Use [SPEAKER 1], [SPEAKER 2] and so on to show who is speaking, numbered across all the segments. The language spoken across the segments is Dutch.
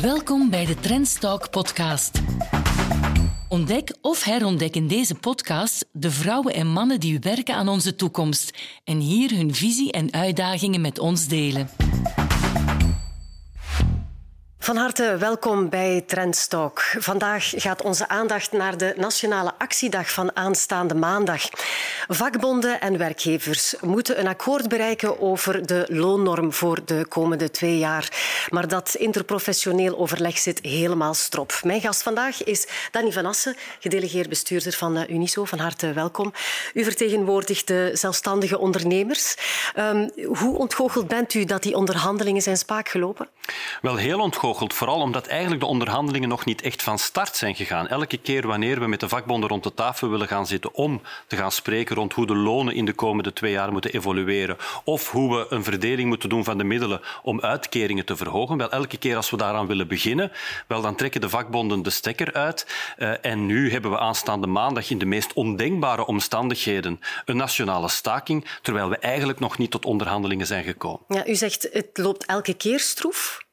[SPEAKER 1] Welkom bij de Trendstalk podcast. Ontdek of herontdek in deze podcast de vrouwen en mannen die werken aan onze toekomst en hier hun visie en uitdagingen met ons delen.
[SPEAKER 2] Van harte welkom bij Trendstalk. Vandaag gaat onze aandacht naar de Nationale Actiedag van aanstaande maandag. Vakbonden en werkgevers moeten een akkoord bereiken over de loonnorm voor de komende twee jaar. Maar dat interprofessioneel overleg zit helemaal strop. Mijn gast vandaag is Danny Van Assen, gedelegeerd bestuurder van eh, Uniso. Van harte welkom. U vertegenwoordigt de zelfstandige ondernemers. Um, hoe ontgoocheld bent u dat die onderhandelingen zijn spaak gelopen?
[SPEAKER 3] Wel heel ontgoocheld Vooral omdat eigenlijk de onderhandelingen nog niet echt van start zijn gegaan. Elke keer wanneer we met de vakbonden rond de tafel willen gaan zitten om te gaan spreken rond hoe de lonen in de komende twee jaar moeten evolueren of hoe we een verdeling moeten doen van de middelen om uitkeringen te verhogen, wel elke keer als we daaraan willen beginnen, wel dan trekken de vakbonden de stekker uit. Uh, en nu hebben we aanstaande maandag in de meest ondenkbare omstandigheden een nationale staking, terwijl we eigenlijk nog niet tot onderhandelingen zijn gekomen.
[SPEAKER 2] Ja, u zegt het loopt elke keer stroef.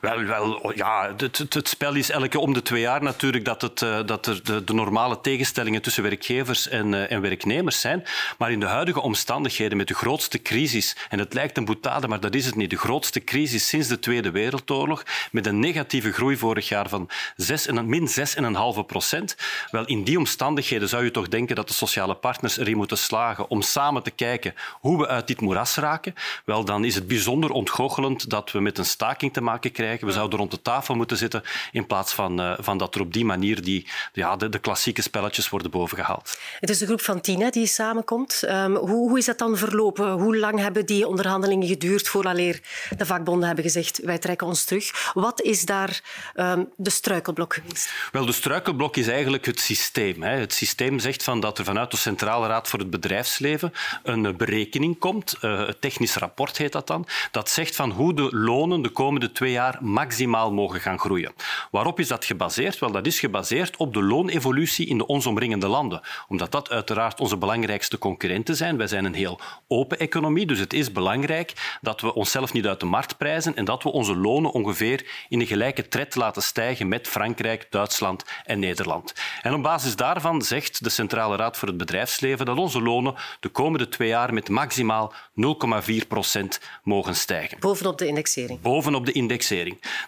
[SPEAKER 3] Wel, wel ja, het, spel is elke om de twee jaar natuurlijk dat, het, uh, dat er de, normale tegenstellingen tussen werkgevers en, uh, en, werknemers zijn. Maar in de huidige omstandigheden met de grootste crisis, en het lijkt een boetade, maar dat is het niet, de grootste crisis sinds de Tweede Wereldoorlog, met een negatieve groei vorig jaar van 6, min 6,5 procent. Wel, in die omstandigheden zou je toch denken dat de sociale partners erin moeten slagen om samen te kijken hoe we uit dit moeras raken. Wel, dan is het bijzonder ontgoochelend dat we met een staking te maken krijgen. We zouden rond de tafel moeten zitten in plaats van, uh, van dat er op die manier die, ja, de, de, klassieke spelletjes worden bovengehaald.
[SPEAKER 2] Het is een groep van tien hè, die samenkomt. Um, hoe, hoe is dat dan verlopen? Hoe lang hebben die onderhandelingen geduurd vooraleer de vakbonden hebben gezegd wij trekken ons terug? Wat is daar um, de struikelblok geweest?
[SPEAKER 3] Wel, de struikelblok is eigenlijk het systeem. Hè. Het systeem zegt van dat er vanuit de Centrale Raad voor het Bedrijfsleven een berekening komt, uh, het technisch rapport heet dat dan, dat zegt van hoe de lonen de komende twee jaar maximaal mogen gaan groeien. Waarop is dat gebaseerd? Wel, dat is gebaseerd op de loonevolutie in de ons omringende landen. Omdat dat uiteraard onze belangrijkste concurrenten zijn. Wij zijn een heel open economie, dus het is belangrijk dat we onszelf niet uit de markt prijzen en dat we onze lonen ongeveer in een gelijke tred laten stijgen met Frankrijk, Duitsland en Nederland. En op basis daarvan zegt de Centrale Raad voor het Bedrijfsleven dat onze lonen de komende twee jaar met maximaal 0,4 procent mogen stijgen.
[SPEAKER 2] Bovenop de indexering?
[SPEAKER 3] Bovenop de indexering.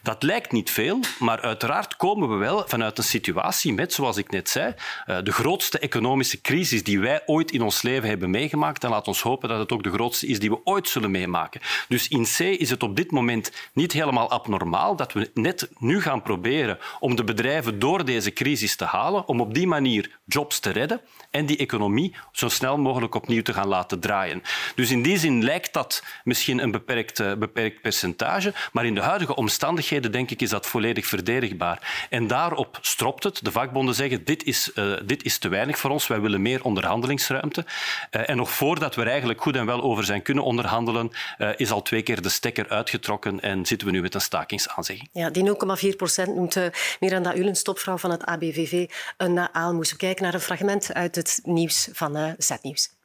[SPEAKER 3] Dat lijkt niet veel, maar uiteraard komen we wel vanuit een situatie met, zoals ik net zei, eh, de grootste economische crisis die wij ooit in ons leven hebben meegemaakt. En laat ons hopen dat het ook de grootste is die we ooit zullen meemaken. Dus in C is het op dit moment niet helemaal abnormaal dat we net nu gaan proberen om de bedrijven door deze crisis te halen, om op die manier jobs te redden en die economie zo snel mogelijk opnieuw te gaan laten draaien. Dus in die zin lijkt dat misschien een beperkt, uh, beperkt percentage, maar in de huidige omstandigheden denk ik is dat volledig verdedigbaar. En daarop stropt het. De vakbonden zeggen dit is, uh, dit is te weinig voor ons, wij willen meer onderhandelingsruimte. Uh, en nog voordat we er eigenlijk goed en wel over zijn kunnen onderhandelen, is al twee keer de stekker uitgetrokken en zitten we nu met een stakingsaanzegging.
[SPEAKER 2] Ja, die 0,4 procent noemt Miranda Ulens, topvrouw van het ABVV, een aalmoes. We kijken naar een fragment uit het nieuws van Z-nieuws.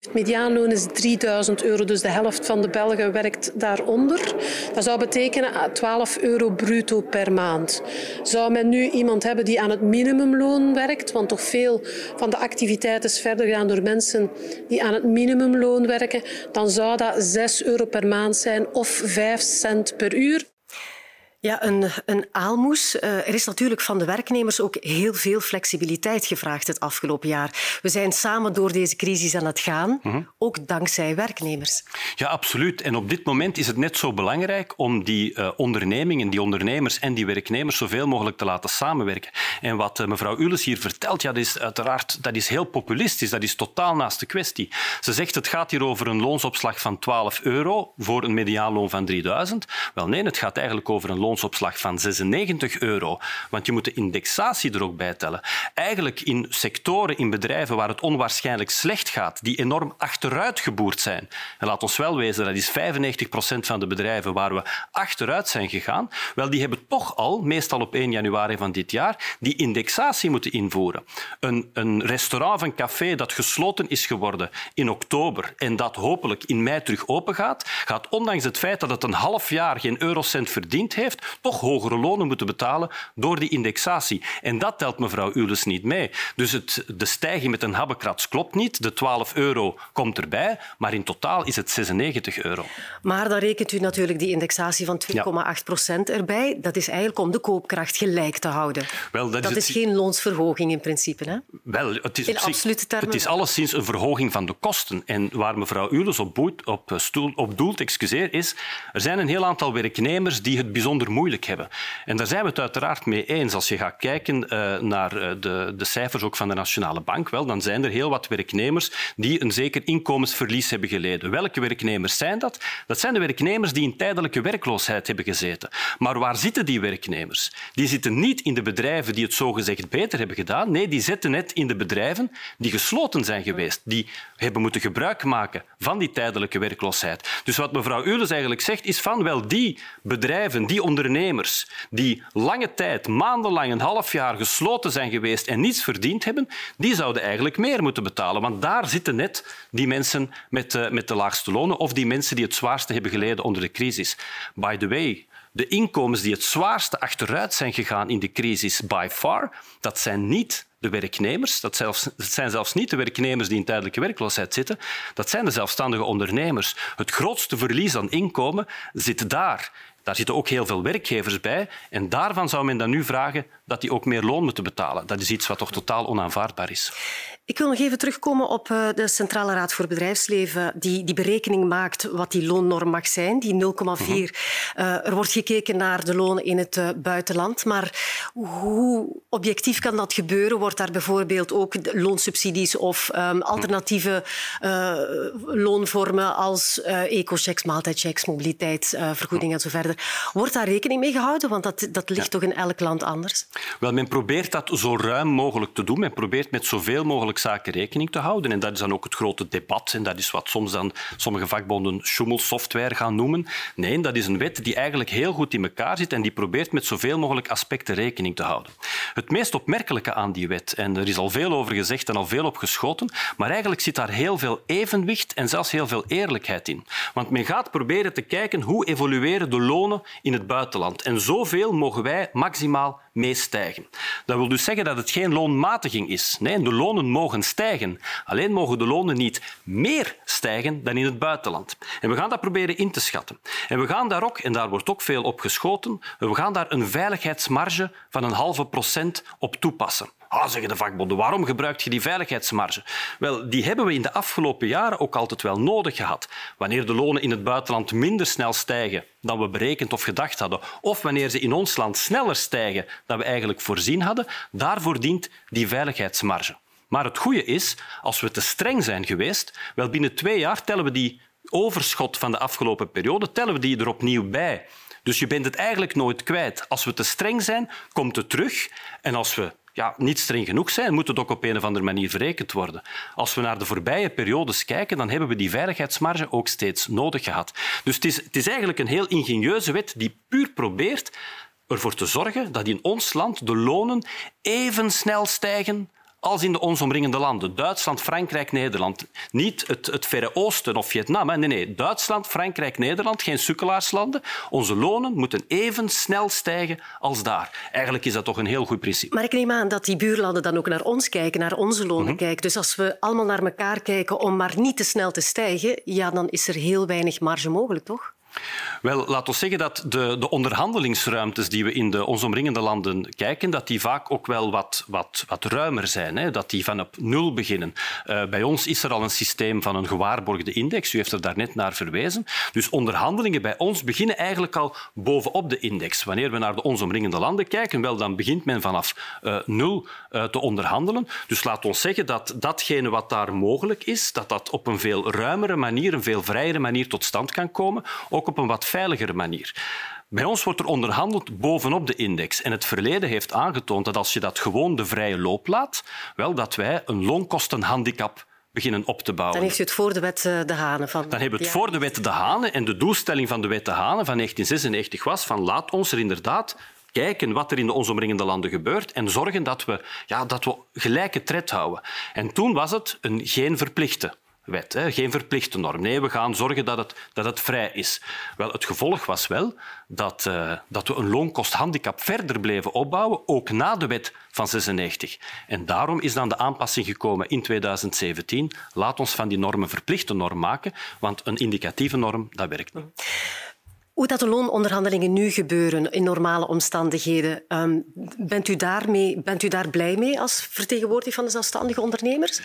[SPEAKER 4] Het mediaanloon is 3000 euro, dus de helft van de Belgen werkt daaronder. Dat zou betekenen 12 euro bruto per maand. Zou men nu iemand hebben die aan het minimumloon werkt, want toch veel van de activiteit is verder gaan door mensen die aan het minimumloon werken, dan zou dat 6 euro per maand zijn of 5 cent per uur.
[SPEAKER 2] Ja, een, een aalmoes. Uh, er is natuurlijk van de werknemers ook heel veel flexibiliteit gevraagd het afgelopen jaar. We zijn samen door deze crisis aan het gaan, mm -hmm. ook dankzij werknemers.
[SPEAKER 3] Ja, absoluut. En op dit moment is het net zo belangrijk om die uh, ondernemingen, die ondernemers en die werknemers zoveel mogelijk te laten samenwerken. En wat uh, mevrouw Ules hier vertelt, ja, dat is uiteraard dat is heel populistisch. Dat is totaal naast de kwestie. Ze zegt het gaat hier over een loonsopslag van 12 euro voor een mediaanloon van 3000. Wel nee, het gaat eigenlijk over een loon loonsopslag van 96 euro. Want je moet de indexatie er ook bij tellen. Eigenlijk in sectoren, in bedrijven waar het onwaarschijnlijk slecht gaat, die enorm achteruitgeboerd zijn. En laat ons wel wezen, dat is 95 procent van de bedrijven waar we achteruit zijn gegaan. Wel, die hebben toch al, meestal op 1 januari van dit jaar, die indexatie moeten invoeren. Een, een restaurant of een café dat gesloten is geworden in oktober en dat hopelijk in mei terug open gaat, gaat ondanks het feit dat het een half jaar geen eurocent verdiend heeft, toch hogere lonen moeten betalen door die indexatie. En dat telt mevrouw Ules niet mee. Dus het, de stijging met een habbekrats klopt niet. De 12 euro komt erbij, maar in totaal is het 96 euro.
[SPEAKER 2] Maar dan rekent u natuurlijk die indexatie van 2,8 procent erbij. Dat is eigenlijk om de koopkracht gelijk te houden. Wel, dat, is, geen loonsverhoging in principe. Hè?
[SPEAKER 3] Wel, het is, in absolute termen. Het is alleszins een verhoging van de kosten. En waar mevrouw Ules op, op, stoel, op doelt, excuseer, is er zijn een heel aantal werknemers die het bijzonder moeilijk hebben. En daar zijn we het uiteraard mee eens. Als je gaat kijken uh, naar eh, de, de cijfers ook van de Nationale Bank, wel, dan zijn er heel wat werknemers die een zeker inkomensverlies hebben geleden. Welke werknemers zijn dat? Dat zijn de werknemers die in tijdelijke werkloosheid hebben gezeten. Maar waar zitten die werknemers? Die zitten niet in de bedrijven die het zogezegd beter hebben gedaan. Nee, die zitten net in de bedrijven die gesloten zijn geweest. Die hebben moeten gebruik maken van die tijdelijke werkloosheid. Dus wat mevrouw Eules eigenlijk zegt, is van wel die bedrijven, die ondernemers, die lange tijd, maandenlang, een half jaar gesloten zijn geweest en niets verdiend hebben, die zouden eigenlijk meer moeten betalen. Want daar zitten net die mensen met, uh, met de laagste lonen of die mensen die het zwaarste hebben geleden onder de crisis. By the way, de inkomens die het zwaarste achteruit zijn gegaan in de crisis by far, dat zijn niet de werknemers, dat, zelfs, dat zijn zelfs niet de werknemers die in tijdelijke werkloosheid zitten, dat zijn de zelfstandige ondernemers. Het grootste verlies aan inkomen zit daar. Daar zitten ook heel veel werkgevers bij. En daarvan zou men dan nu vragen dat die ook meer loon moeten betalen. Dat is iets wat toch totaal onaanvaardbaar is.
[SPEAKER 2] Ik wil nog even terugkomen op eh, de Centrale Raad voor Bedrijfsleven, die die berekening maakt wat die loonnorm mag zijn, die 0,4. Mhm. Eh, er wordt gekeken naar de lonen in het uh, buitenland, maar hoe objectief kan dat gebeuren? Wordt daar bijvoorbeeld ook loonsubsidies of um, alternatieve loonvormen als eco-checks, maaltijdchecks, mobiliteitsvergoeding en zo verder. Wordt daar rekening mee gehouden? Want dat, dat ligt toch in elk land anders?
[SPEAKER 3] Wel, men probeert dat zo ruim mogelijk te doen. Men probeert met zoveel mogelijk zaken rekening te houden. En dat is dan ook het grote debat. En dat is wat soms dan sommige vakbonden schommelsoftware gaan noemen. Nee, dat is een wet die eigenlijk heel goed in elkaar zit en die probeert met zoveel mogelijk aspecten rekening te houden. Het meest opmerkelijke aan die wet, en er is al veel over gezegd en al veel op geschoten, maar eigenlijk zit daar heel veel evenwicht en zelfs heel veel eerlijkheid in. Want men gaat proberen te kijken hoe evolueren de lonen in het buitenland. En zoveel mogen wij maximaal meestijgen. Dat wil dus zeggen dat het geen loonmatiging is. Nee, de lonen mogen stijgen. Alleen mogen de lonen niet meer stijgen dan in het buitenland. En we gaan dat proberen in te schatten. En we gaan daar ook, en daar wordt ook veel op geschoten, we gaan daar een veiligheidsmarge van een halve procent op toepassen. Ah, zeggen de vakbonden, waarom gebruik je die veiligheidsmarge? Wel, die hebben we in de afgelopen jaren ook altijd wel nodig gehad. Wanneer de lonen in het buitenland minder snel stijgen dan we berekend of gedacht hadden, of wanneer ze in ons land sneller stijgen dan we eigenlijk voorzien hadden, daarvoor dient die veiligheidsmarge. Maar het goede is, als we te streng zijn geweest, wel binnen twee jaar tellen we die overschot van de afgelopen periode tellen we die er opnieuw bij. Dus je bent het eigenlijk nooit kwijt. Als we te streng zijn, komt het terug. En als we ja, niet streng genoeg zijn, moet het ook op een of andere manier verrekend worden. Als we naar de voorbije periodes kijken, dan hebben we die veiligheidsmarge ook steeds nodig gehad. Dus het is, het is eigenlijk een heel ingenieuze wet die puur probeert ervoor te zorgen dat in ons land de lonen even snel stijgen als in de ons omringende landen. Duitsland, Frankrijk, Nederland. Niet het, het Verre Oosten of Vietnam. Hè. Nee, nee. Duitsland, Frankrijk, Nederland. Geen sukkelaarslanden. Onze lonen moeten even snel stijgen als daar. Eigenlijk is dat toch een heel goed principe.
[SPEAKER 2] Maar ik neem aan dat die buurlanden dan ook naar ons kijken, naar onze lonen mhm. kijken. Dus als we allemaal naar elkaar kijken om maar niet te snel te stijgen, ja, dan is er heel weinig marge mogelijk, toch?
[SPEAKER 3] Wel, laat ons zeggen dat de, de onderhandelingsruimtes die we in de ons omringende landen kijken, dat die vaak ook wel wat, wat, wat ruimer zijn. Hè? Dat die van op nul beginnen. Uh, bij ons is er al een systeem van een gewaarborgde index. U heeft er daarnet naar verwezen. Dus onderhandelingen bij ons beginnen eigenlijk al bovenop de index. Wanneer we naar de ons omringende landen kijken, wel, dan begint men vanaf uh, nul uh, te onderhandelen. Dus laat ons zeggen dat datgene wat daar mogelijk is, dat dat op een veel ruimere manier, een veel vrijere manier tot stand kan komen ook op een wat veiligere manier. Bij ons wordt er onderhandeld bovenop de index. En het verleden heeft aangetoond dat als je dat gewoon de vrije loop laat, wel dat wij een loonkostenhandicap beginnen op te bouwen.
[SPEAKER 2] Dan heeft u het voor de wet eh, De Hanen. Van...
[SPEAKER 3] Dan hebben we het voor de wet De Hanen. En de doelstelling van de wet De Hanen van 1996 was van laat ons er inderdaad kijken wat er in de ons omringende landen gebeurt en zorgen dat we, ja, dat we gelijke tred houden. En toen was het een geen verplichte wet. Hè. Geen verplichte norm. Nee, we gaan zorgen dat het, dat het vrij is. Wel, het gevolg was wel dat, uh, dat we een loonkosthandicap verder bleven opbouwen, ook na de wet van 96. En daarom is dan de aanpassing gekomen in 2017. Laat ons van die norm een verplichte norm maken, want een indicatieve norm, dat werkt niet.
[SPEAKER 2] Hoe dat de loononderhandelingen nu gebeuren in normale omstandigheden, um, bent, u daarmee, bent u daar blij mee als vertegenwoordiger van de zelfstandige ondernemers?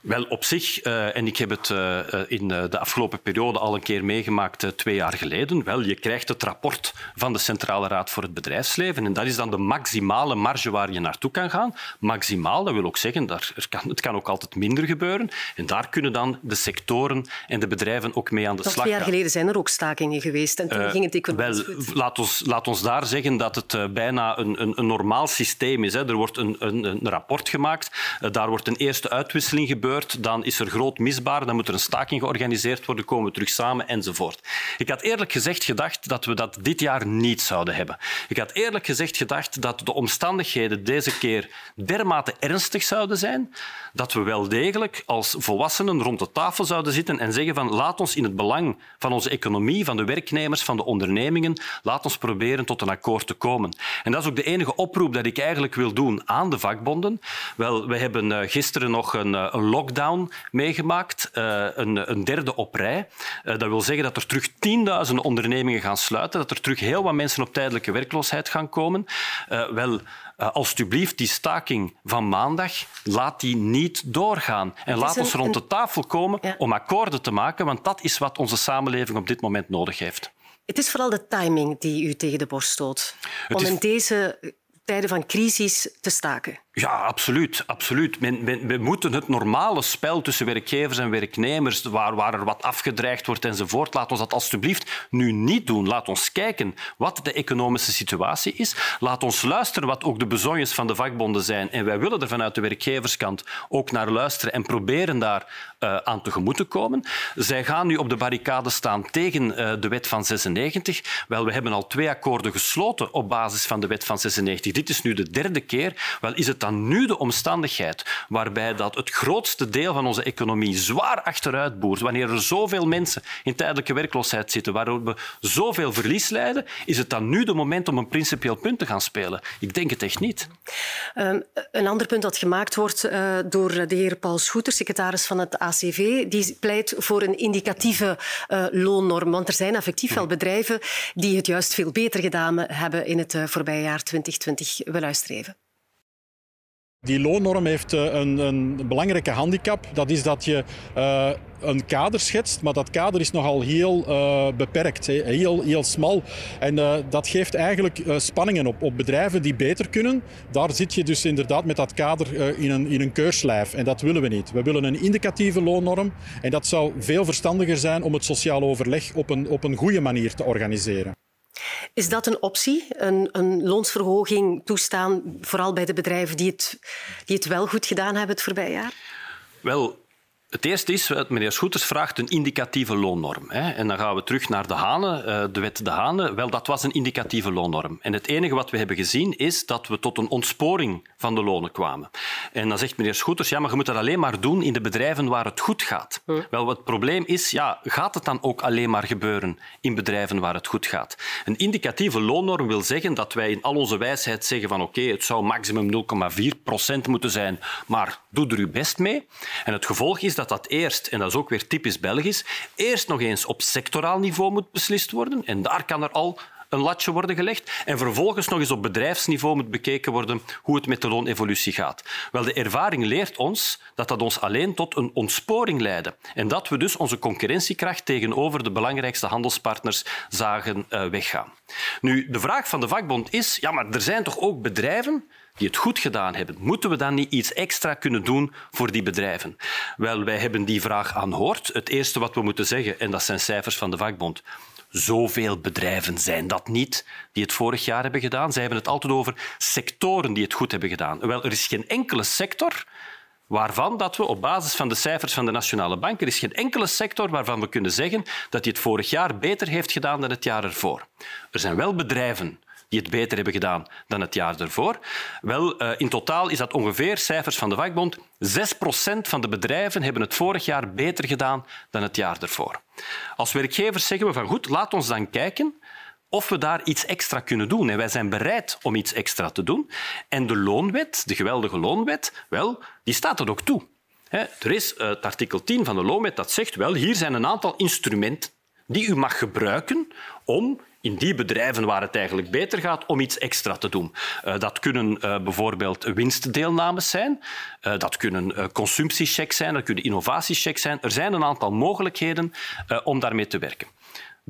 [SPEAKER 3] Wel, op zich, uh, en ik heb het uh, in de afgelopen periode al een keer meegemaakt, uh, twee jaar geleden. Wel, je krijgt het rapport van de Centrale Raad voor het Bedrijfsleven en dat is dan de maximale marge waar je naartoe kan gaan. Maximaal, dat wil ook zeggen, daar, er kan, het kan ook altijd minder gebeuren. En daar kunnen dan de sectoren en de bedrijven ook mee aan de slag gaan.
[SPEAKER 2] Twee jaar geleden zijn er ook stakingen geweest en toen ging het
[SPEAKER 3] economisch Wel, goed. Laat ons, laat ons daar zeggen dat het bijna een, een, een, normaal systeem is. Hè. Er wordt een, een, een rapport gemaakt, daar wordt een eerste uitwisseling gebeurd dan is er groot misbaar, dan moet er een staking georganiseerd worden, komen we terug samen enzovoort. Ik had eerlijk gezegd gedacht dat we dat dit jaar niet zouden hebben. Ik had eerlijk gezegd gedacht dat de omstandigheden deze keer dermate ernstig zouden zijn dat we wel degelijk als volwassenen rond de tafel zouden zitten en zeggen van laat ons in het belang van onze economie, van de werknemers, van de ondernemingen, laat ons proberen tot een akkoord te komen. En dat is ook de enige oproep dat ik eigenlijk wil doen aan de vakbonden. Wel, we hebben eh, gisteren nog een, eh, een lockdown meegemaakt, uh, een, een, derde op rij. Uh, dat wil zeggen dat er terug tienduizenden ondernemingen gaan sluiten, dat er terug heel wat mensen op tijdelijke werkloosheid gaan komen. Uh, wel, alsjeblieft, die staking van maandag, laat die niet doorgaan. En laat een, ons rond de tafel komen ja. om akkoorden te maken, want dat is wat onze samenleving op dit moment nodig heeft.
[SPEAKER 2] Het is vooral de timing die u tegen de borst stoot. Om is... in deze tijden van crisis te staken.
[SPEAKER 3] Ja, absoluut. absoluut. We moeten het normale spel tussen werkgevers en werknemers, waar, waar er wat afgedreigd wordt enzovoort, laat ons dat alstublieft nu niet doen. Laat ons kijken wat de economische situatie is. Laat ons luisteren wat ook de bezonjes van de vakbonden zijn. En wij willen er vanuit de werkgeverskant ook naar luisteren en proberen daar uh, aan tegemoet te komen. Zij gaan nu op de barricade staan tegen uh, de wet van 96. Wel, we hebben al twee akkoorden gesloten op basis van de wet van 96. Dit is nu de derde keer. Wel, is het nu de omstandigheid waarbij dat het grootste deel van onze economie zwaar achteruit boert, wanneer er zoveel mensen in tijdelijke werkloosheid zitten, waardoor we zoveel verlies lijden, is het dan nu de moment om een principieel punt te gaan spelen? Ik denk het echt niet.
[SPEAKER 2] Um, een ander punt dat gemaakt wordt uh, door de heer Paul Schoeter, secretaris van het ACV, die pleit voor een indicatieve uh, loonnorm. Want er zijn effectief wel bedrijven die het juist veel beter gedaan hebben in het uh, voorbije jaar 2020. We luisteren.
[SPEAKER 5] Die loonnorm heeft eh, een, een, belangrijke handicap. Dat is dat je uh, een kader schetst, maar dat kader is nogal heel uh, beperkt, heel, heel smal. En dat geeft eigenlijk spanningen op, op bedrijven die beter kunnen. Daar zit je dus inderdaad met dat kader in, een, in een keurslijf. En dat willen we niet. We willen een indicatieve loonnorm. En dat zou veel verstandiger zijn om het sociaal overleg op een, op een goede manier te organiseren.
[SPEAKER 2] Is dat een optie, een, een, loonsverhoging toestaan, vooral bij de bedrijven die het, die het wel goed gedaan hebben het voorbije jaar?
[SPEAKER 3] Wel, het eerste is, meneer Schoeters vraagt een indicatieve loonnorm. Hè. En dan gaan we terug naar de Hane, eh, de wet De Hane. Wel, dat was een indicatieve loonnorm. En het enige wat we hebben gezien is dat we tot een ontsporing van de lonen kwamen. En dan zegt meneer Schoeters, ja, maar je moet dat alleen maar doen in de bedrijven waar het goed gaat. Hm. Wel, het probleem is, ja, gaat het dan ook alleen maar gebeuren in bedrijven waar het goed gaat? Een indicatieve loonnorm wil zeggen dat wij in al onze wijsheid zeggen van oké, okay, het zou maximum 0,4 procent moeten zijn, maar doe er uw best mee. En het gevolg is dat dat eerst, en dat is ook weer typisch Belgisch, eerst nog eens op sectoraal niveau moet beslist worden. En daar kan er al een latje worden gelegd. En vervolgens nog eens op bedrijfsniveau moet bekeken worden hoe het met de loonevolutie gaat. Wel, de ervaring leert ons dat dat ons alleen tot een ontsporing leidde. En dat we dus onze concurrentiekracht tegenover de belangrijkste handelspartners zagen uh, weggaan. Nu, de vraag van de vakbond is, ja, maar er zijn toch ook bedrijven die het goed gedaan hebben, moeten we dan niet iets extra kunnen doen voor die bedrijven? Wel, wij hebben die vraag aanhoord. Het eerste wat we moeten zeggen, en dat zijn cijfers van de vakbond, Zoveel bedrijven zijn dat niet die het vorig jaar hebben gedaan. Zij hebben het altijd over sectoren die het goed hebben gedaan. Wel, er is geen enkele sector waarvan dat we op basis van de cijfers van de Nationale Bank, er is geen enkele sector waarvan we kunnen zeggen dat hij het vorig jaar beter heeft gedaan dan het jaar ervoor. Er zijn wel bedrijven die het beter hebben gedaan dan het jaar ervoor. Wel, uh, in totaal is dat ongeveer, cijfers van de vakbond, 6% van de bedrijven hebben het vorig jaar beter gedaan dan het jaar ervoor. Als werkgevers zeggen we van goed, laat ons dan kijken of we daar iets extra kunnen doen. En wij zijn bereid om iets extra te doen. En de loonwet, de geweldige loonwet, wel, die staat er ook toe. Er is eh, het artikel 10 van de loonwet dat zegt, wel, hier zijn een aantal instrumenten die u mag gebruiken om in die bedrijven waar het eigenlijk beter gaat, om iets extra te doen. Uh, dat kunnen uh, bijvoorbeeld winstdeelnames zijn, uh, dat kunnen consumptiechecks zijn, dat kunnen innovatiechecks zijn. Er zijn een aantal mogelijkheden om daarmee te werken.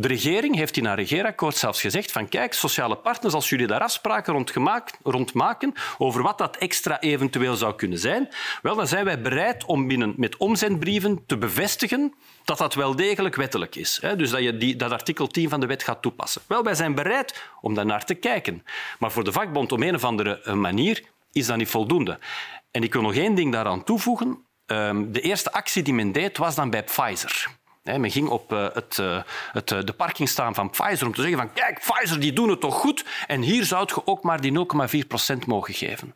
[SPEAKER 3] De regering heeft in haar regeerakkoord zelfs gezegd van kijk, sociale partners, als jullie daar afspraken rond, maken over wat dat extra eventueel zou kunnen zijn, wel, dan zijn wij bereid om binnen, met omzendbrieven te bevestigen dat dat wel degelijk wettelijk is. Dus dat je die, dat artikel 10 van de wet gaat toepassen. Wel, wij zijn bereid om daar naar te kijken. Maar voor de vakbond op een of andere eh, manier is dat niet voldoende. En ik wil nog één ding daaraan toevoegen. Ehm, de eerste actie die men deed was dan bij Pfizer. Men ging op eh, het, eh, het, de parking staan van Pfizer om te zeggen van kijk, Pfizer die doen het toch goed en hier zou je ook maar die 0,4% mogen geven.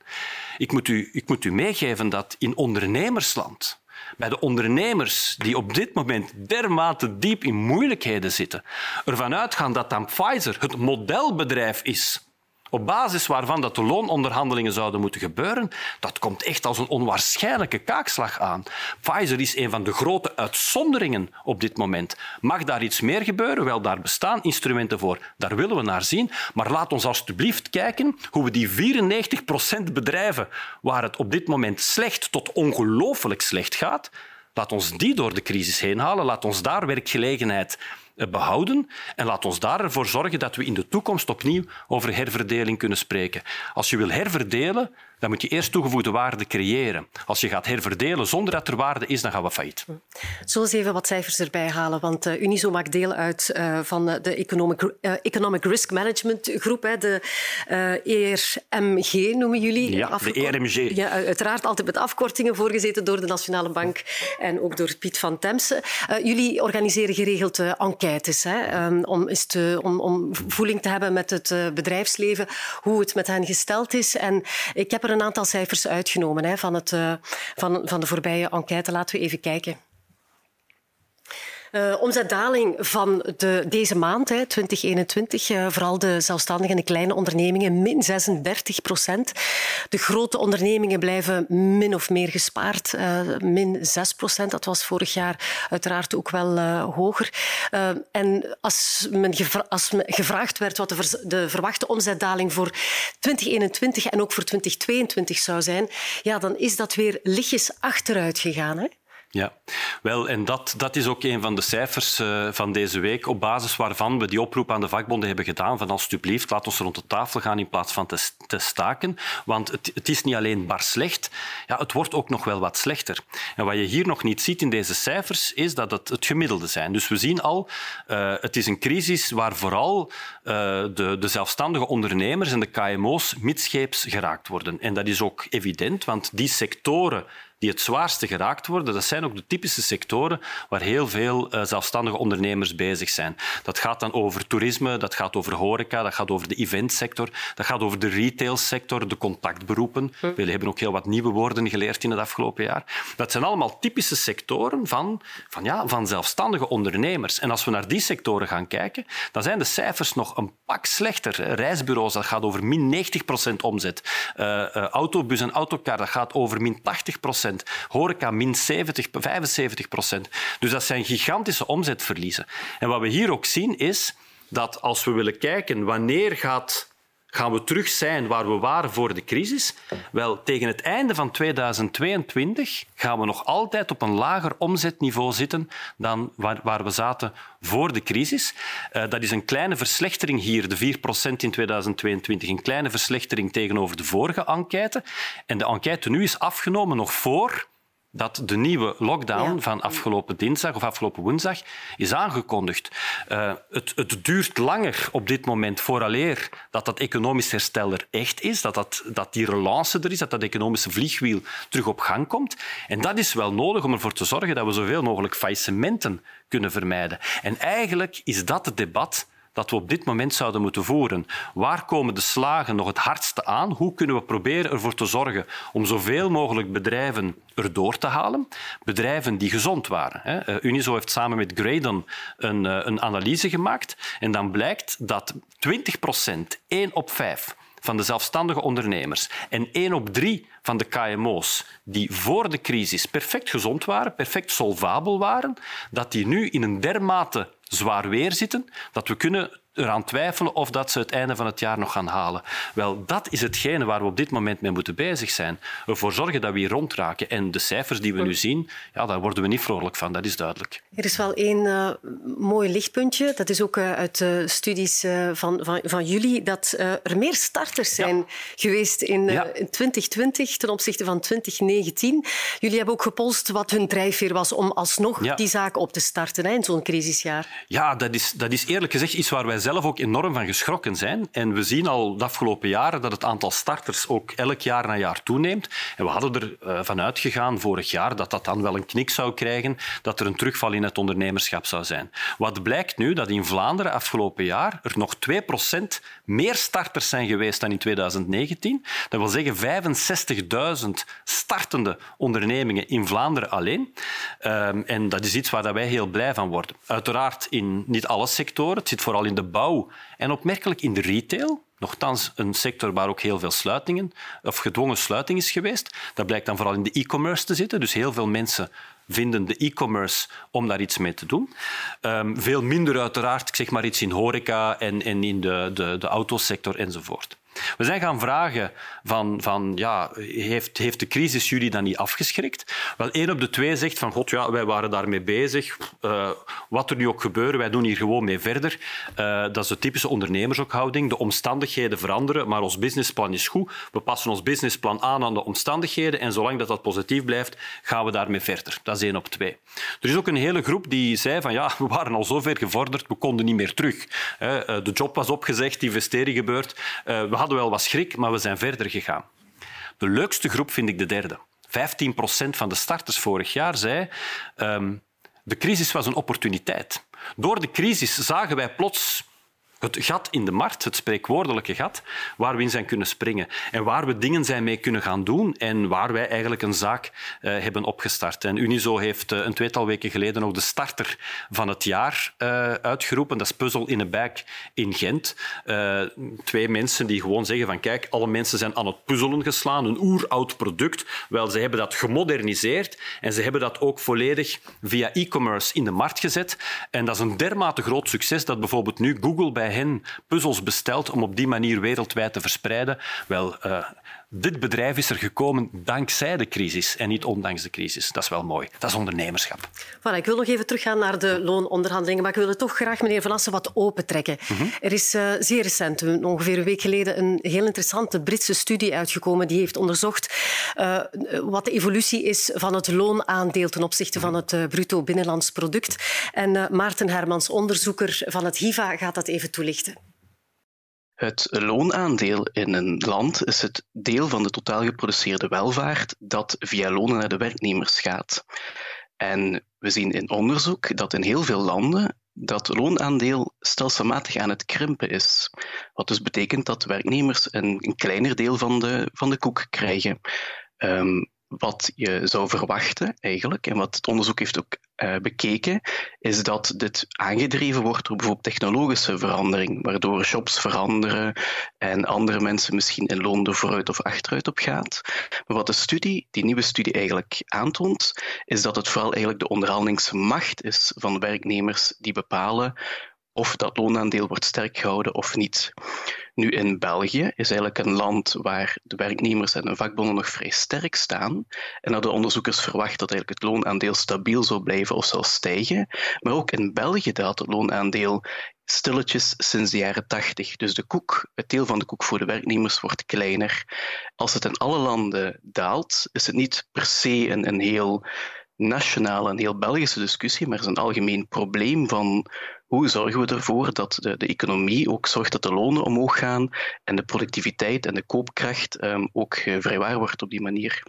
[SPEAKER 3] Ik moet, u, ik moet u meegeven dat in ondernemersland bij de ondernemers die op dit moment dermate diep in moeilijkheden zitten, ervan uitgaan dat dan Pfizer het modelbedrijf is op basis waarvan dat de loononderhandelingen zouden moeten gebeuren, dat komt echt als een onwaarschijnlijke kaakslag aan. Pfizer is een van de grote uitzonderingen op dit moment. Mag daar iets meer gebeuren? Wel, daar bestaan instrumenten voor. Daar willen we naar zien. Maar laat ons alstublieft kijken hoe we die 94 procent bedrijven waar het op dit moment slecht tot ongelooflijk slecht gaat, laat ons die door de crisis heen halen. Laat ons daar werkgelegenheid behouden. En laat ons daarvoor zorgen dat we in de toekomst opnieuw over herverdeling kunnen spreken. Als je wil herverdelen, dan moet je eerst toegevoegde waarde creëren. Als je gaat herverdelen zonder dat er waarde is, dan gaan we failliet.
[SPEAKER 2] Zullen we eens even wat cijfers erbij halen? Want uh, Unizo maakt deel uit uh, van de Economic, Economic Risk Management Groep, de ERMG noemen jullie.
[SPEAKER 3] Ja, de ERMG.
[SPEAKER 2] Ja, uiteraard altijd met afkortingen voorgezeten door de Nationale Bank en ook door Piet van Temse. jullie organiseren geregeld enquêtes hè, um, om, is te, om, om voeling te hebben met het bedrijfsleven, hoe het met hen gesteld is. En ik heb er een aantal cijfers uitgenomen hè, van, het, uh, van, van de voorbije enquête. Laten we even kijken. Uh, omzetdaling van de, deze maand, hè, 2021, uh, eh, vooral de zelfstandigen en de kleine ondernemingen, min 36 procent. De grote ondernemingen blijven min of meer gespaard, uh, min 6 procent. Dat was vorig jaar uiteraard ook wel hoger. en als, men als men gevraagd werd wat de, de, verwachte omzetdaling voor 2021 en ook voor 2022 zou zijn, ja, dan is dat weer lichtjes achteruit gegaan. Hè?
[SPEAKER 3] Ja, wel, en dat, dat is ook een van de cijfers uh, van deze week, op basis waarvan we die oproep aan de vakbonden hebben gedaan van alsjeblieft, laat ons rond de tafel gaan in plaats van te, te staken. Want het, het, is niet alleen bar slecht, ja, het wordt ook nog wel wat slechter. En wat je hier nog niet ziet in deze cijfers, is dat het het gemiddelde zijn. Dus we zien al, uh, het is een crisis waar vooral uh, de, de zelfstandige ondernemers en de KMO's midscheeps geraakt worden. En dat is ook evident, want die sectoren die het zwaarste geraakt worden, dat zijn ook de typische sectoren waar heel veel uh, zelfstandige ondernemers bezig zijn. Dat gaat dan over toerisme, dat gaat over horeca, dat gaat over de eventsector, dat gaat over de retailsector, de contactberoepen. Hm. We hebben ook heel wat nieuwe woorden geleerd in het afgelopen jaar. Dat zijn allemaal typische sectoren van, van, ja, van zelfstandige ondernemers. En als we naar die sectoren gaan kijken, dan zijn de cijfers nog een pak slechter. Reisbureaus, dat gaat over min 90 procent omzet. Uh, uh, autobus en autocar, dat gaat over min 80 procent Horeca min 70, 75 procent. Dus dat zijn gigantische omzetverliezen. En wat we hier ook zien is dat als we willen kijken wanneer gaat gaan we terug zijn waar we waren voor de crisis? Wel, tegen het einde van 2022 gaan we nog altijd op een lager omzetniveau zitten dan waar, waar we zaten voor de crisis. Uh, dat is een kleine verslechtering hier, de 4% in 2022, een kleine verslechtering tegenover de vorige enquête. En de enquête nu is afgenomen nog voor dat de nieuwe lockdown van afgelopen dinsdag of afgelopen woensdag is aangekondigd. Uh, het, het, duurt langer op dit moment vooraleer dat dat economisch herstel er echt is, dat, dat, dat die relance er is, dat dat economische vliegwiel terug op gang komt. En dat is wel nodig om ervoor te zorgen dat we zoveel mogelijk faillissementen kunnen vermijden. En eigenlijk is dat het debat dat we op dit moment zouden moeten voeren. Waar komen de slagen nog het hardste aan? Hoe kunnen we proberen ervoor te zorgen om zoveel mogelijk bedrijven erdoor te halen? Bedrijven die gezond waren. Eh, Unizo heeft samen met Graydon een, eh, een analyse gemaakt en dan blijkt dat 20 procent, 1 op 5 van de zelfstandige ondernemers en 1 op 3 van de KMO's die voor de crisis perfect gezond waren, perfect solvabel waren, dat die nu in een dermate zwaar weer zitten dat we kunnen eraan twijfelen of dat ze het einde van het jaar nog gaan halen. Wel, dat is hetgene waar we op dit moment mee moeten bezig zijn. Ervoor zorgen dat we hier rondraken. En de cijfers die we nu zien, ja, daar worden we niet vrolijk van, dat is duidelijk.
[SPEAKER 2] Er is wel één uh, mooi lichtpuntje. Dat is ook uh, uit de studies uh, van, van, van jullie, dat er meer starters zijn ja. geweest in, ja. in, 2020 ten opzichte van 2019. Jullie hebben ook gepolst wat hun drijfveer was om alsnog ja. die zaak op te starten hè, in zo'n crisisjaar.
[SPEAKER 3] Ja, dat is, dat is eerlijk gezegd iets waar wij zelf ook enorm van geschrokken zijn. En we zien al de afgelopen jaren dat het aantal starters ook elk jaar na jaar toeneemt. En we hadden er uh, van uitgegaan vorig jaar dat dat dan wel een knik zou krijgen, dat er een terugval in het ondernemerschap zou zijn. Wat blijkt nu? Dat in Vlaanderen afgelopen jaar er nog 2% meer starters zijn geweest dan in 2019. Dat wil zeggen 65.000 startende ondernemingen in Vlaanderen alleen. Um, en dat is iets waar wij heel blij van worden. Uiteraard in niet alle sectoren. Het zit vooral in de bouw en opmerkelijk in de retail. Nochtans een sector waar ook heel veel sluitingen of gedwongen sluiting is geweest. Dat blijkt dan vooral in de e-commerce te zitten. Dus heel veel mensen vinden de e-commerce om daar iets mee te doen. Um, veel minder uiteraard, ik zeg maar iets in horeca en, en in de, de, de autosector enzovoort. We zijn gaan vragen van, van ja, heeft, heeft de crisis jullie dan niet afgeschrikt? Wel, één op de twee zegt van god, ja, wij waren daarmee bezig. Uh, wat er nu ook gebeurt, wij doen hier gewoon mee verder. Uh, dat is de typische ondernemershouding. De omstandigheden veranderen, maar ons businessplan is goed. We passen ons businessplan aan aan de omstandigheden en zolang dat, dat positief blijft, gaan we daarmee verder. Dat is één op twee. Er is ook een hele groep die zei van ja, we waren al zo ver gevorderd, we konden niet meer terug. Uh, de job was opgezegd, investering gebeurd. Hadden wel wat schrik, maar we zijn verder gegaan. De leukste groep vind ik de derde. 15 procent van de starters vorig jaar zei um, de crisis was een opportuniteit. Door de crisis zagen wij plots het gat in de markt, het spreekwoordelijke gat, waar we in zijn kunnen springen en waar we dingen zijn mee kunnen gaan doen en waar wij eigenlijk een zaak uh, hebben opgestart. En Unizo heeft uh, een tweetal weken geleden ook de starter van het jaar uh, uitgeroepen. Dat is Puzzle in a Bag in Gent. twee mensen die gewoon zeggen van kijk, alle mensen zijn aan het puzzelen geslaan, een oeroud product. Wel, ze hebben dat gemoderniseerd en ze hebben dat ook volledig via e-commerce in de markt gezet. En dat is een dermate groot succes dat bijvoorbeeld nu Google bij hen puzzels besteld om op die manier wereldwijd te verspreiden. Wel, uh, dit bedrijf is er gekomen dankzij de crisis en niet ondanks de crisis. Dat is wel mooi. Dat is ondernemerschap.
[SPEAKER 2] Voilà, ik wil nog even teruggaan naar de loononderhandelingen, maar ik wil het toch graag, meneer Van Assen, wat opentrekken. Mm -hmm. Er is uh, zeer recent, ongeveer een week geleden, een heel interessante Britse studie uitgekomen die heeft onderzocht uh, wat de evolutie is van het loonaandeel ten opzichte van het uh, bruto binnenlands product. En Maarten Hermans, onderzoeker van het HIVA, gaat dat even toelichten.
[SPEAKER 6] Het loonaandeel in een land is het deel van de totaal geproduceerde welvaart dat via lonen naar de werknemers gaat. En we zien in onderzoek dat in heel veel landen dat loonaandeel stelselmatig aan het krimpen is. Wat dus betekent dat werknemers een, een kleiner deel van de, van de koek krijgen. Um, wat je zou verwachten eigenlijk, en wat het onderzoek heeft ook uh, bekeken, is dat dit aangedreven wordt door bijvoorbeeld technologische verandering, waardoor jobs veranderen en andere mensen misschien in loon er vooruit of achteruit op gaat. Maar wat de studie, die nieuwe studie eigenlijk aantoont, is dat het vooral eigenlijk de onderhandelingsmacht is van werknemers die bepalen of dat loonaandeel wordt sterk gehouden of niet. Nu, in België is eigenlijk een land waar de werknemers en de vakbonden nog vrij sterk staan. En dat de onderzoekers verwachten dat eigenlijk het loonaandeel stabiel zou blijven of zal stijgen. Maar ook in België daalt het loonaandeel stilletjes sinds de jaren 80. Dus de koek, het deel van de koek voor de werknemers wordt kleiner. Als het in alle landen daalt, is het niet per se een, een heel nationale en heel Belgische discussie, maar is een algemeen probleem van hoe zorgen we ervoor dat de, de economie ook zorgt dat de lonen omhoog gaan en de productiviteit en de koopkracht um, ook uh, vrijwaar wordt op die manier.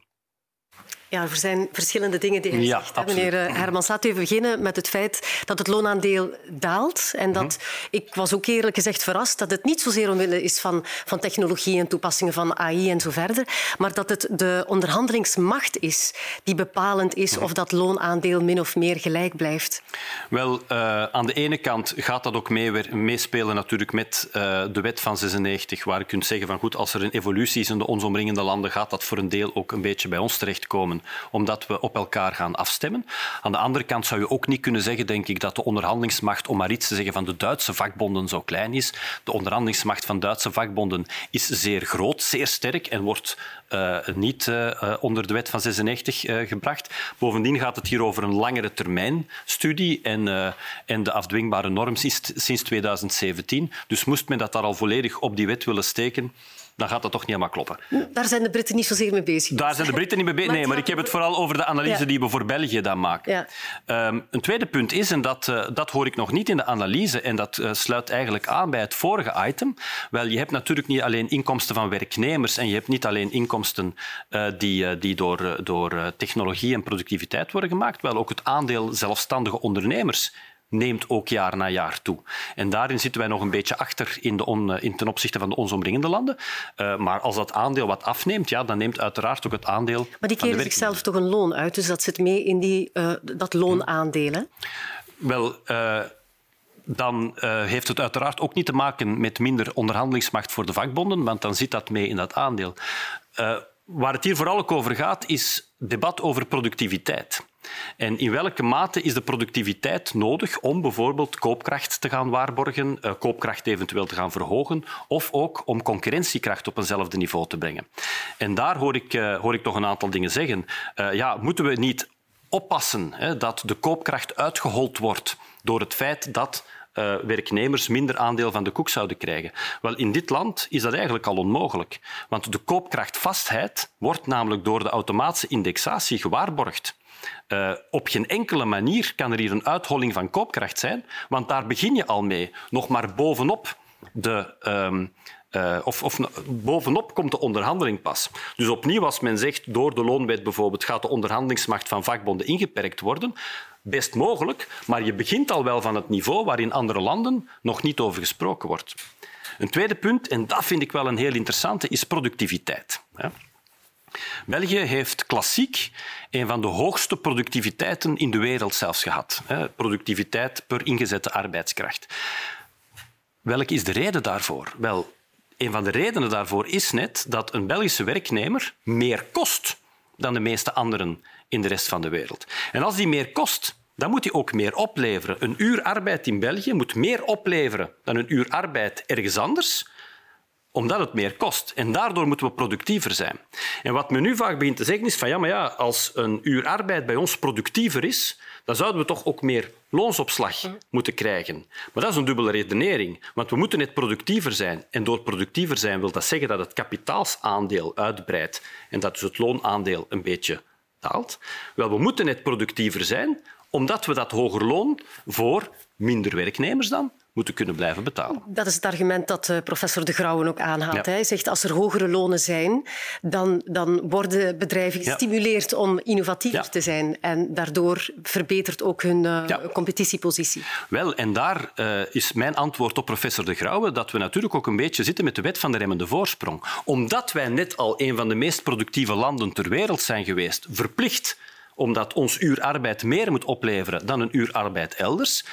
[SPEAKER 2] Ja, er zijn verschillende dingen die hij zegt. Absoluut. Meneer eh, Hermans, laten we beginnen met het feit dat het loonaandeel daalt. En dat, mhm. ik was ook eerlijk gezegd verrast dat het niet zozeer omwille is van, van technologie en toepassingen van AI en zo verder, maar dat het de onderhandelingsmacht is die bepalend is mhm. of dat loonaandeel min of meer gelijk blijft.
[SPEAKER 3] Wel, uh, aan de ene kant gaat dat ook mee, meespelen natuurlijk met uh, de wet van 96, waar je kunt zeggen van goed, als er een evolutie is in de ons omringende landen, gaat dat voor een deel ook een beetje bij ons terechtkomen omdat we op elkaar gaan afstemmen. Aan de andere kant zou je ook niet kunnen zeggen, denk ik, dat de onderhandelingsmacht, om maar iets te zeggen van de Duitse vakbonden, zo klein is. De onderhandelingsmacht van Duitse vakbonden is zeer groot, zeer sterk en wordt uh, niet uh, onder de wet van 96 uh, gebracht. Bovendien gaat het hier over een langere termijn studie en, en de afdwingbare norm sinds 2017. Dus moest men dat daar al volledig op die wet willen steken, dan gaat dat toch niet helemaal kloppen.
[SPEAKER 2] Daar zijn de Britten niet zozeer mee bezig.
[SPEAKER 3] Daar zijn de Britten niet mee bezig. Nee, maar ik heb het vooral over de analyse die we voor België dan maken. Ja. Ehm, een tweede punt is, en dat, uh, dat hoor ik nog niet in de analyse, en dat uh, sluit eigenlijk aan bij het vorige item. Wel, je hebt natuurlijk niet alleen inkomsten van werknemers en je hebt niet alleen inkomsten uh, die, die door, door technologie en productiviteit worden gemaakt, wel ook het aandeel zelfstandige ondernemers neemt ook jaar na jaar toe. En daarin zitten wij nog een beetje achter in de on, in ten opzichte van de ons omringende landen. Uh, maar als dat aandeel wat afneemt, ja, dan neemt uiteraard ook het aandeel.
[SPEAKER 2] Maar die keren zichzelf toch een loon uit, dus dat zit mee in die, uh, dat loonaandeel. Hè?
[SPEAKER 3] Wel. Uh, dan uh, heeft het uiteraard ook niet te maken met minder onderhandelingsmacht voor de vakbonden, want dan zit dat mee in dat aandeel. Uh, waar het hier vooral ook over gaat, is debat over productiviteit. En in welke mate is de productiviteit nodig om bijvoorbeeld koopkracht te gaan waarborgen, uh, koopkracht eventueel te gaan verhogen, of ook om concurrentiekracht op eenzelfde niveau te brengen? En daar hoor ik, uh, hoor ik toch een aantal dingen zeggen. Uh, ja, moeten we niet oppassen hè, dat de koopkracht uitgehold wordt door het feit dat uh, werknemers minder aandeel van de koek zouden krijgen. Wel, in dit land is dat eigenlijk al onmogelijk. Want de koopkrachtvastheid wordt namelijk door de automatische indexatie gewaarborgd. Uh, op geen enkele manier kan er hier een uitholling van koopkracht zijn, want daar begin je al mee. Nog maar bovenop de. Um, uh, of, of, bovenop komt de onderhandeling pas. Dus opnieuw, als men zegt door de loonwet bijvoorbeeld gaat de onderhandelingsmacht van vakbonden ingeperkt worden, best mogelijk, maar je begint al wel van het niveau waar in andere landen nog niet over gesproken wordt. Een tweede punt, en dat vind ik wel een heel interessante, is productiviteit. België heeft klassiek een van de hoogste productiviteiten in de wereld zelfs gehad. Productiviteit per ingezette arbeidskracht. Welke is de reden daarvoor? Wel, een van de redenen daarvoor is net dat een Belgische werknemer meer kost dan de meeste anderen in de rest van de wereld. En als die meer kost, dan moet hij ook meer opleveren. Een uur arbeid in België moet meer opleveren dan een uur arbeid ergens anders omdat het meer kost. En daardoor moeten we productiever zijn. En wat men nu vaak begint te zeggen is van ja, maar ja, als een uur arbeid bij ons productiever is, dan zouden we toch ook meer loonsopslag moeten krijgen. Maar dat is een dubbele redenering, want we moeten net productiever zijn. En door productiever zijn wil dat zeggen dat het kapitaalsaandeel uitbreidt en dat dus het loonaandeel een beetje daalt. Wel, we moeten net productiever zijn, omdat we dat hoger loon voor minder werknemers dan moeten kunnen blijven betalen.
[SPEAKER 2] Dat is het argument dat uh, professor De Grauwen ook aanhaalt. Hij zegt als er hogere lonen zijn, dan, dan worden bedrijven gestimuleerd ja. om innovatiever ja. te zijn. En daardoor verbetert ook hun uh, competitiepositie.
[SPEAKER 3] Wel, en daar uh, is mijn antwoord op professor De Grauwen dat we natuurlijk ook een beetje zitten met de wet van de remmende voorsprong. Omdat wij net al een van de meest productieve landen ter wereld zijn geweest, verplicht omdat ons uur arbeid meer moet opleveren dan een uur arbeid elders,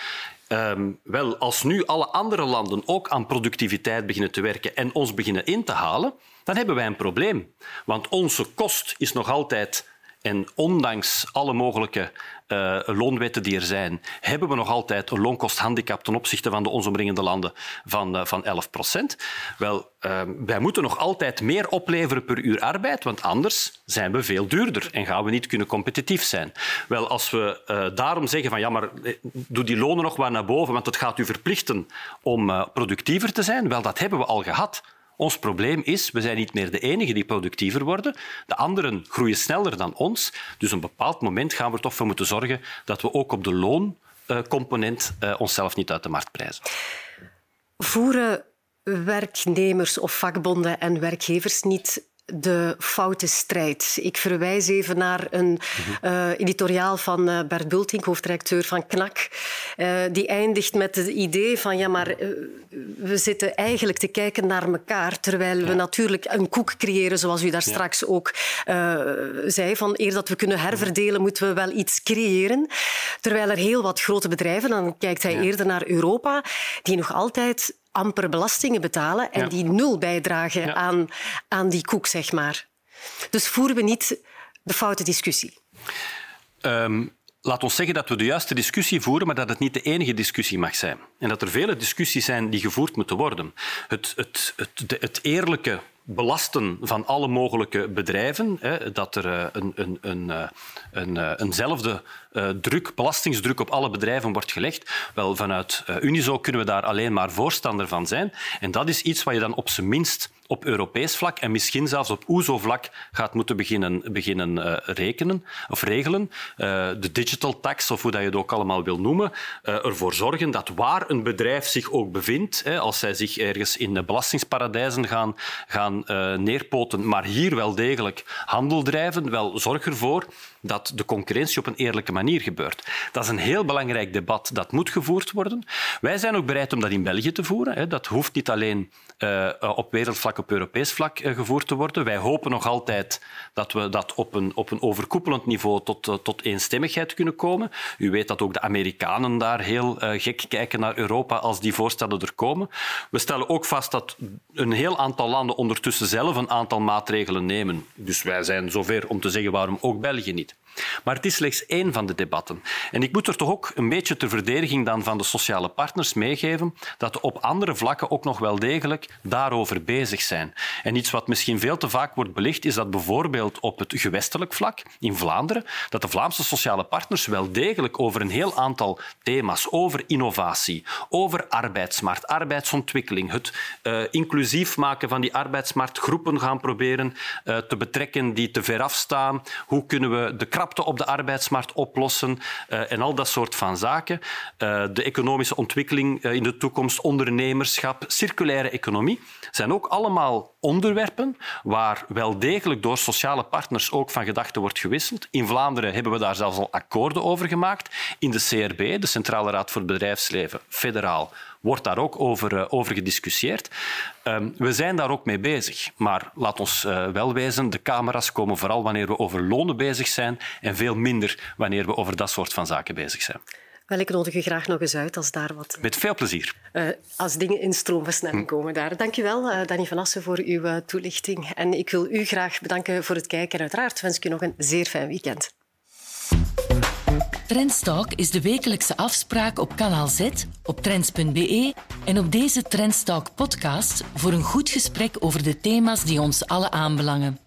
[SPEAKER 3] Um, wel, als nu alle andere landen ook aan productiviteit beginnen te werken en ons beginnen in te halen, dan hebben wij een probleem. Want onze kost is nog altijd en ondanks alle mogelijke uh, loonwetten die er zijn, hebben we nog altijd een loonkosthandicap ten opzichte van de ons omringende landen van, uh, van 11 procent. Wel, uh, wij moeten nog altijd meer opleveren per uur arbeid, want anders zijn we veel duurder en gaan we niet kunnen competitief zijn. Wel, als we daarom zeggen van ja, maar doe die lonen nog wat naar boven, want het gaat u verplichten om productiever te zijn, wel, dat hebben we al gehad. Ons probleem is, we zijn niet meer de enige die productiever worden. De anderen groeien sneller dan ons. Dus op een bepaald moment gaan we er toch voor moeten zorgen dat we ook op de looncomponent uh, onszelf niet uit de markt prijzen.
[SPEAKER 2] Voeren werknemers of vakbonden en werkgevers niet de foute strijd. Ik verwijs even naar een uh, editoriaal van uh, Bert Bultink, hoofdredacteur van KNAK. Uh, die eindigt met het idee van ja, maar we zitten eigenlijk te kijken naar elkaar, terwijl we natuurlijk een koek creëren, zoals u daar ja. straks ook zei. Van eer dat we kunnen herverdelen, moeten we wel iets creëren. Terwijl er heel wat grote bedrijven, dan kijkt hij ja. eerder naar Europa, die nog altijd amper belastingen betalen en die nul bijdragen ja. aan, aan die koek, zeg maar. Dus voeren we niet de foute discussie?
[SPEAKER 3] Um, laat ons zeggen dat we de juiste discussie voeren, maar dat het niet de enige discussie mag zijn. En dat er vele discussies zijn die gevoerd moeten worden. Het, het, het, het eerlijke belasten van alle mogelijke bedrijven, hè, dat er uh, een, een, een, uh, een, uh, eenzelfde druk, belastingsdruk op alle bedrijven wordt gelegd. Wel, vanuit Unizo kunnen we daar alleen maar voorstander van zijn. En dat is iets wat je dan op zijn minst op Europees vlak en misschien zelfs op OESO-vlak gaat moeten beginnen, beginnen uh, rekenen of regelen. Uh, de digital tax, of hoe dat je het ook allemaal wil noemen, uh, ervoor zorgen dat waar een bedrijf zich ook bevindt, hè, als zij zich ergens in belastingsparadijzen gaan, gaan neerpoten, maar hier wel degelijk handel drijven, wel zorg ervoor dat de concurrentie op een eerlijke manier gebeurt. Dat is een heel belangrijk debat dat moet gevoerd worden. Wij zijn ook bereid om dat in België te voeren. Dat hoeft niet alleen op wereldvlak op Europees vlak eh, gevoerd te worden. Wij hopen nog altijd dat we dat op een, op een overkoepelend niveau tot, eh, tot eenstemmigheid kunnen komen. U weet dat ook de Amerikanen daar heel gek kijken naar Europa als die voorstellen er komen. We stellen ook vast dat een heel aantal landen ondertussen zelf een aantal maatregelen nemen. Dus wij zijn zover om te zeggen waarom ook België niet. Maar het is slechts één van de debatten. En ik moet er toch ook een beetje ter verdediging dan van de sociale partners meegeven dat op andere vlakken ook nog wel degelijk daarover bezig zijn. En iets wat misschien veel te vaak wordt belicht, is dat bijvoorbeeld op het gewestelijk vlak, in Vlaanderen, dat de Vlaamse sociale partners wel degelijk over een heel aantal thema's, over innovatie, over arbeidsmarkt, arbeidsontwikkeling, het uh, inclusief maken van die arbeidsmarkt, groepen gaan proberen uh, te betrekken die te ver afstaan. Hoe kunnen we de op de arbeidsmarkt oplossen uh, en al dat soort van zaken. Uh, de economische ontwikkeling uh, in de toekomst, ondernemerschap, circulaire economie, zijn ook allemaal onderwerpen waar wel degelijk door sociale partners ook van gedachten wordt gewisseld. In Vlaanderen hebben we daar zelfs al akkoorden over gemaakt. In de CRB, de Centrale Raad voor het Bedrijfsleven, federaal, wordt daar ook over, uh, over gediscussieerd. Um, we zijn daar ook mee bezig. Maar laat ons uh, wel wezen, de camera's komen vooral wanneer we over lonen bezig zijn en veel minder wanneer we over dat soort van zaken bezig zijn.
[SPEAKER 2] Wel, ik nodig u graag nog eens uit als daar wat...
[SPEAKER 3] Met veel plezier.
[SPEAKER 2] Uh, als dingen in stroomversnelling hm. komen daar. Dank je wel, uh, Danny van Assen, voor uw uh, toelichting. En ik wil u graag bedanken voor het kijken. En uiteraard wens ik u nog een zeer fijn weekend.
[SPEAKER 1] Trendstalk is de wekelijkse afspraak op kanaal Z, op trends.be en op deze Trendstalk podcast voor een goed gesprek over de thema's die ons alle aanbelangen.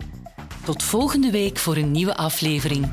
[SPEAKER 1] Tot volgende week voor een nieuwe aflevering.